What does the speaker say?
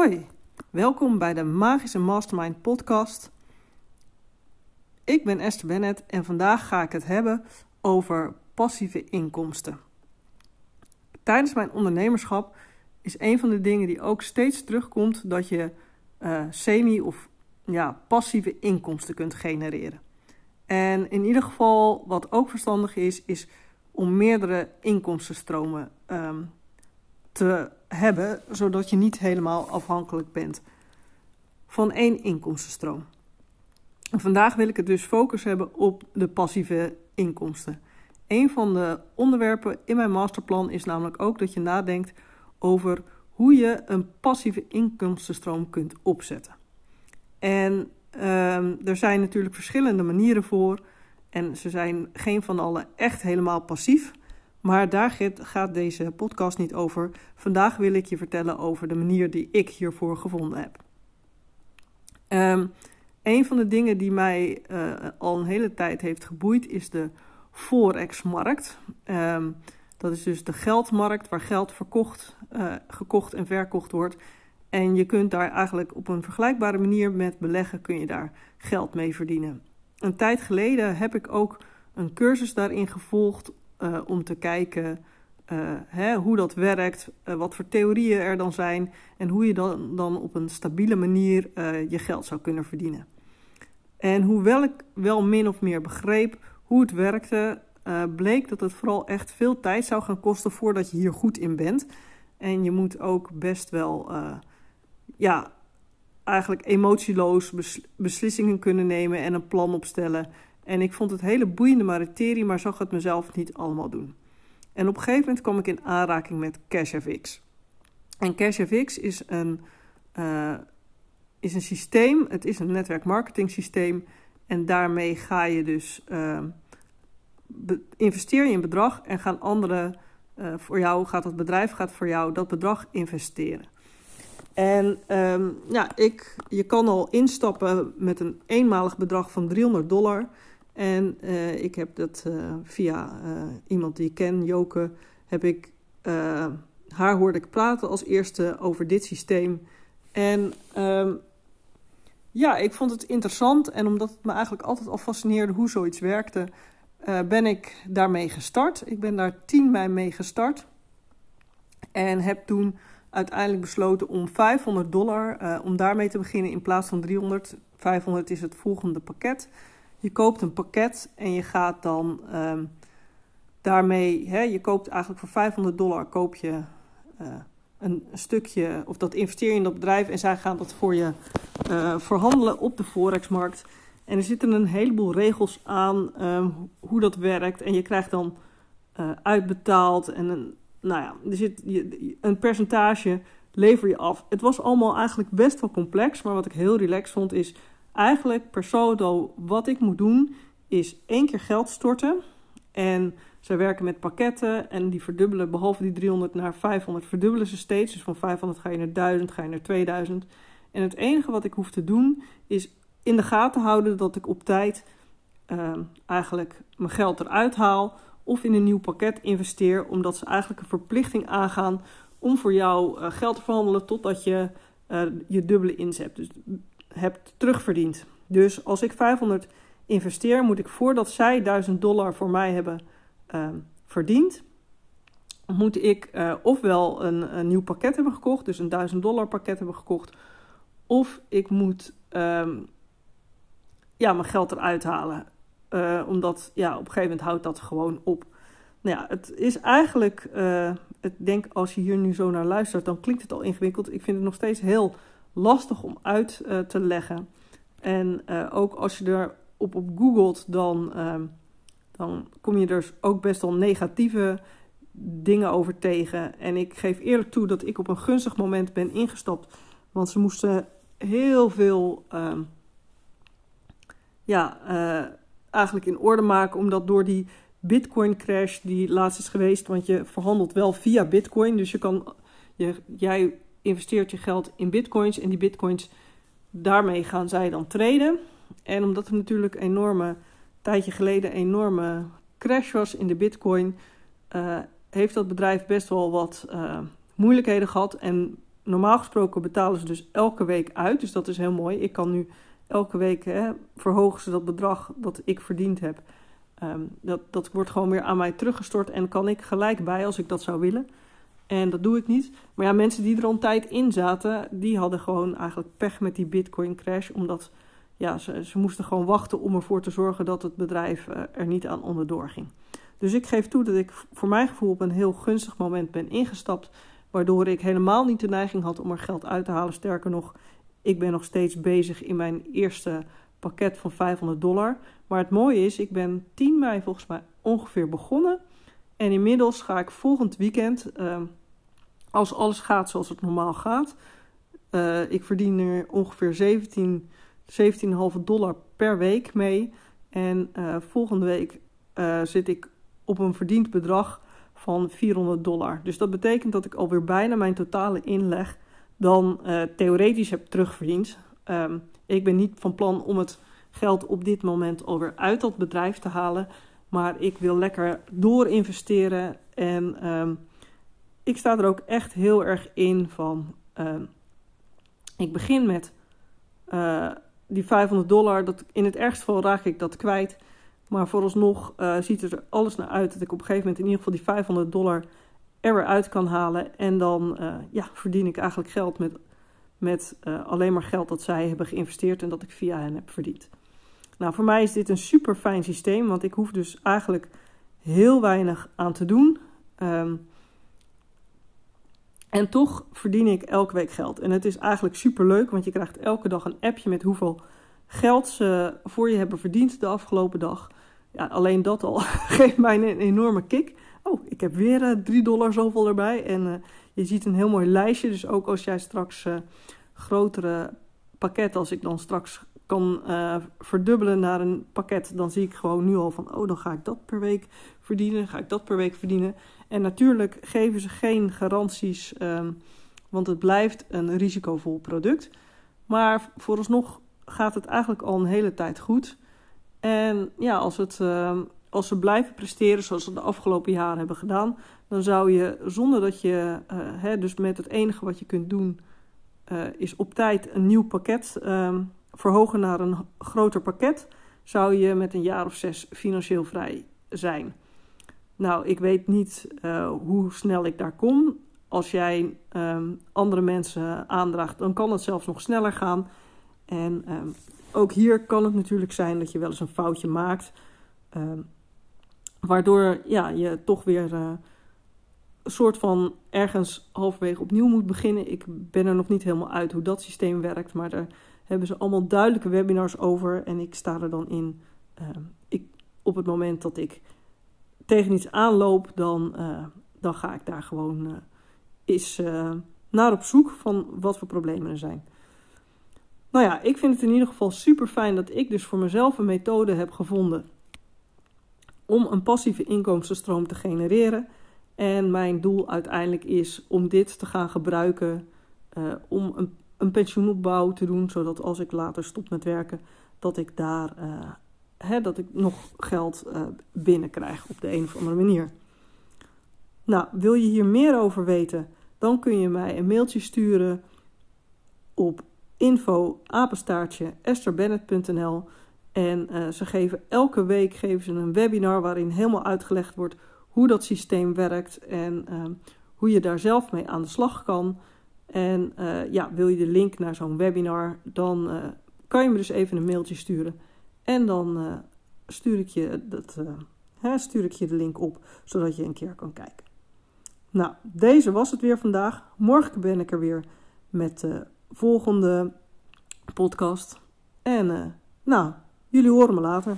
Hoi, welkom bij de Magische Mastermind podcast. Ik ben Esther Bennett en vandaag ga ik het hebben over passieve inkomsten. Tijdens mijn ondernemerschap is een van de dingen die ook steeds terugkomt dat je uh, semi- of ja, passieve inkomsten kunt genereren. En in ieder geval, wat ook verstandig is, is om meerdere inkomstenstromen um, te hebben, zodat je niet helemaal afhankelijk bent van één inkomstenstroom. vandaag wil ik het dus focus hebben op de passieve inkomsten. Een van de onderwerpen in mijn masterplan is namelijk ook dat je nadenkt over hoe je een passieve inkomstenstroom kunt opzetten. En um, er zijn natuurlijk verschillende manieren voor. En ze zijn geen van alle echt helemaal passief. Maar daar gaat deze podcast niet over. Vandaag wil ik je vertellen over de manier die ik hiervoor gevonden heb. Um, een van de dingen die mij uh, al een hele tijd heeft geboeid is de Forex-markt. Um, dat is dus de geldmarkt waar geld verkocht, uh, gekocht en verkocht wordt. En je kunt daar eigenlijk op een vergelijkbare manier met beleggen kun je daar geld mee verdienen. Een tijd geleden heb ik ook een cursus daarin gevolgd uh, om te kijken uh, hè, hoe dat werkt, uh, wat voor theorieën er dan zijn en hoe je dan, dan op een stabiele manier je geld zou kunnen verdienen. En hoewel ik wel min of meer begreep hoe het werkte, bleek dat het vooral echt veel tijd zou gaan kosten voordat je hier goed in bent. En je moet ook best wel, ja, eigenlijk emotieloos beslissingen kunnen nemen en een plan opstellen. En ik vond het hele boeiende materie, maar zag het mezelf niet allemaal doen. En op een gegeven moment kwam ik in aanraking met CashFX. En CashFX is een, uh, is een systeem, het is een netwerk systeem. En daarmee ga je dus, uh, investeer je een bedrag en gaan anderen uh, voor jou, gaat het bedrijf gaat voor jou dat bedrag investeren. En um, ja, ik, je kan al instappen met een eenmalig bedrag van 300 dollar. En uh, ik heb dat uh, via uh, iemand die ik ken, Joke, heb ik, haar hoorde ik praten als eerste over dit systeem. En um, ja, ik vond het interessant. En omdat het me eigenlijk altijd al fascineerde hoe zoiets werkte, ben ik daarmee gestart. Ik ben daar 10 mei mee gestart. En heb toen uiteindelijk besloten om 500 dollar, om daarmee te beginnen in plaats van 300. 500 is het volgende pakket. Je koopt een pakket en je gaat dan um, daarmee, hè, je koopt eigenlijk voor 500 dollar koop je uh, een stukje, of dat investeer je in dat bedrijf en zij gaan dat voor je uh, verhandelen op de forexmarkt. En er zitten een heleboel regels aan um, hoe dat werkt en je krijgt dan uh, uitbetaald en een, nou ja, er zit een percentage lever je af. Het was allemaal eigenlijk best wel complex, maar wat ik heel relaxed vond is eigenlijk per saldo wat ik moet doen is één keer geld storten. En zij werken met pakketten en die verdubbelen, behalve die 300 naar 500, verdubbelen ze steeds. Dus van 500 ga je naar 1000, ga je naar 2000. En het enige wat ik hoef te doen is in de gaten houden dat ik op tijd uh, eigenlijk mijn geld eruit haal of in een nieuw pakket investeer, omdat ze eigenlijk een verplichting aangaan om voor jou uh, geld te verhandelen totdat je uh, je dubbele inzet. Dus hebt terugverdiend. Dus als ik 500 investeer, moet ik voordat zij 1000 dollar voor mij hebben uh, verdiend, moet ik uh, ofwel een, een, nieuw pakket hebben gekocht, dus een 1000 dollar pakket hebben gekocht, of ik moet um, ja, mijn geld eruit halen. Uh, omdat ja, op een gegeven moment houdt dat gewoon op. Nou ja, het is eigenlijk, uh, ik denk als je hier nu zo naar luistert, dan klinkt het al ingewikkeld. Ik vind het nog steeds heel lastig om uit uh, te leggen. En uh, ook als je erop op googelt, dan, uh, dan kom je er ook best wel negatieve dingen over tegen. En ik geef eerlijk toe dat ik op een gunstig moment ben ingestapt. Want ze moesten heel veel ehm, ja, uh, eigenlijk in orde maken. Omdat door die Bitcoin crash die laatst is geweest. Want je verhandelt wel via Bitcoin. Dus je kan, je, jij investeert je geld in bitcoins en die bitcoins, daarmee gaan zij dan traden. En omdat er natuurlijk een enorme, tijdje geleden, enorme crash was in de bitcoin, uh, heeft dat bedrijf best wel wat uh, moeilijkheden gehad. En normaal gesproken betalen ze dus elke week uit. Dus dat is heel mooi. Ik kan nu elke week hè, verhogen ze dat bedrag dat ik verdiend heb. Ehm, dat, dat wordt gewoon weer aan mij teruggestort en kan ik gelijk bij als ik dat zou willen. En dat doe ik niet. Maar ja, mensen die er al een tijd in zaten, die hadden gewoon eigenlijk pech met die Bitcoin crash. Omdat ja, ze, moesten gewoon wachten om ervoor te zorgen dat het bedrijf eh, er niet aan onderdoor ging. Dus ik geef toe dat ik voor mijn gevoel op een heel gunstig moment ben ingestapt. Waardoor ik helemaal niet de neiging had om er geld uit te halen. Sterker nog, ik ben nog steeds bezig in mijn eerste pakket van 500 dollar. Maar het mooie is, ik ben 10 mei volgens mij ongeveer begonnen. En inmiddels ga ik volgend weekend, uh, als alles gaat zoals het normaal gaat. Uh, ik verdien er ongeveer 17, 17,5 dollar per week mee. En uh, volgende week uh, zit ik op een verdiend bedrag van 400 dollar. Dus dat betekent dat ik alweer bijna mijn totale inleg dan theoretisch heb terugverdiend. Um, ik ben niet van plan om het geld op dit moment alweer uit dat bedrijf te halen. Maar ik wil lekker door investeren. En um, ik sta er ook echt heel erg in van. Um, ik begin met uh, die 500 dollar. Dat, in het ergste geval raak ik dat kwijt. Maar vooralsnog uh, ziet er alles naar uit dat ik op een gegeven moment in ieder geval die 500 dollar er uit kan halen. En dan uh, ja, verdien ik eigenlijk geld met, met alleen maar geld dat zij hebben geïnvesteerd en dat ik via hen heb verdiend. Nou, voor mij is dit een super fijn systeem, want ik hoef dus eigenlijk heel weinig aan te doen. Um, en toch verdien ik elke week geld. En het is eigenlijk super leuk, want je krijgt elke dag een appje met hoeveel geld ze voor je hebben verdiend de afgelopen dag. Ja, alleen dat al geeft mij een enorme kick. Oh, ik heb weer uh, 3 dollar zoveel erbij. En uh, je ziet een heel mooi lijstje. Dus ook als jij straks uh, grotere pakketten, als ik dan straks kan verdubbelen naar een pakket, dan zie ik gewoon nu al van, oh, dan ga ik dat per week verdienen, ga ik dat per week verdienen. En natuurlijk geven ze geen garanties, um, want het blijft een risicovol product. Maar vooralsnog gaat het eigenlijk al een hele tijd goed. En ja, als, het, uh, als ze blijven presteren zoals ze de afgelopen jaren hebben gedaan, dan zou je zonder dat je, uh, hè, dus met het enige wat je kunt doen, uh, is op tijd een nieuw pakket uh, verhogen naar een groter pakket, zou je met een jaar of zes financieel vrij zijn. Nou, ik weet niet uh, hoe snel ik daar kom. Als jij um, andere mensen aandraagt, dan kan het zelfs nog sneller gaan. En um, ook hier kan het natuurlijk zijn dat je wel eens een foutje maakt. Um, waardoor ja, je toch weer uh, een soort van ergens halverwege opnieuw moet beginnen. Ik ben er nog niet helemaal uit hoe dat systeem werkt. Maar daar hebben ze allemaal duidelijke webinars over. En ik sta er dan in. Ik, op het moment dat ik tegen iets aanloop, dan, uh, dan ga ik daar gewoon uh, eens uh, naar op zoek van wat voor problemen er zijn. Nou ja, ik vind het in ieder geval super fijn dat ik dus voor mezelf een methode heb gevonden om een passieve inkomstenstroom te genereren. En mijn doel uiteindelijk is om dit te gaan gebruiken om een, een pensioenopbouw te doen, zodat als ik later stop met werken, dat ik daar hè, dat ik nog geld uh, binnenkrijg op de een of andere manier. Nou, wil je hier meer over weten, dan kun je mij een mailtje sturen op info apenstaartje esterbennett.nl en uh, ze geven elke week geven ze een webinar waarin helemaal uitgelegd wordt hoe dat systeem werkt en uh, hoe je daar zelf mee aan de slag kan. En ja, wil je de link naar zo'n webinar, dan kan je me dus even een mailtje sturen. En dan stuur, ik je dat, hè, stuur ik je de link op, zodat je een keer kan kijken. Nou, deze was het weer vandaag. Morgen ben ik er weer met de volgende podcast. En nou, jullie horen me later.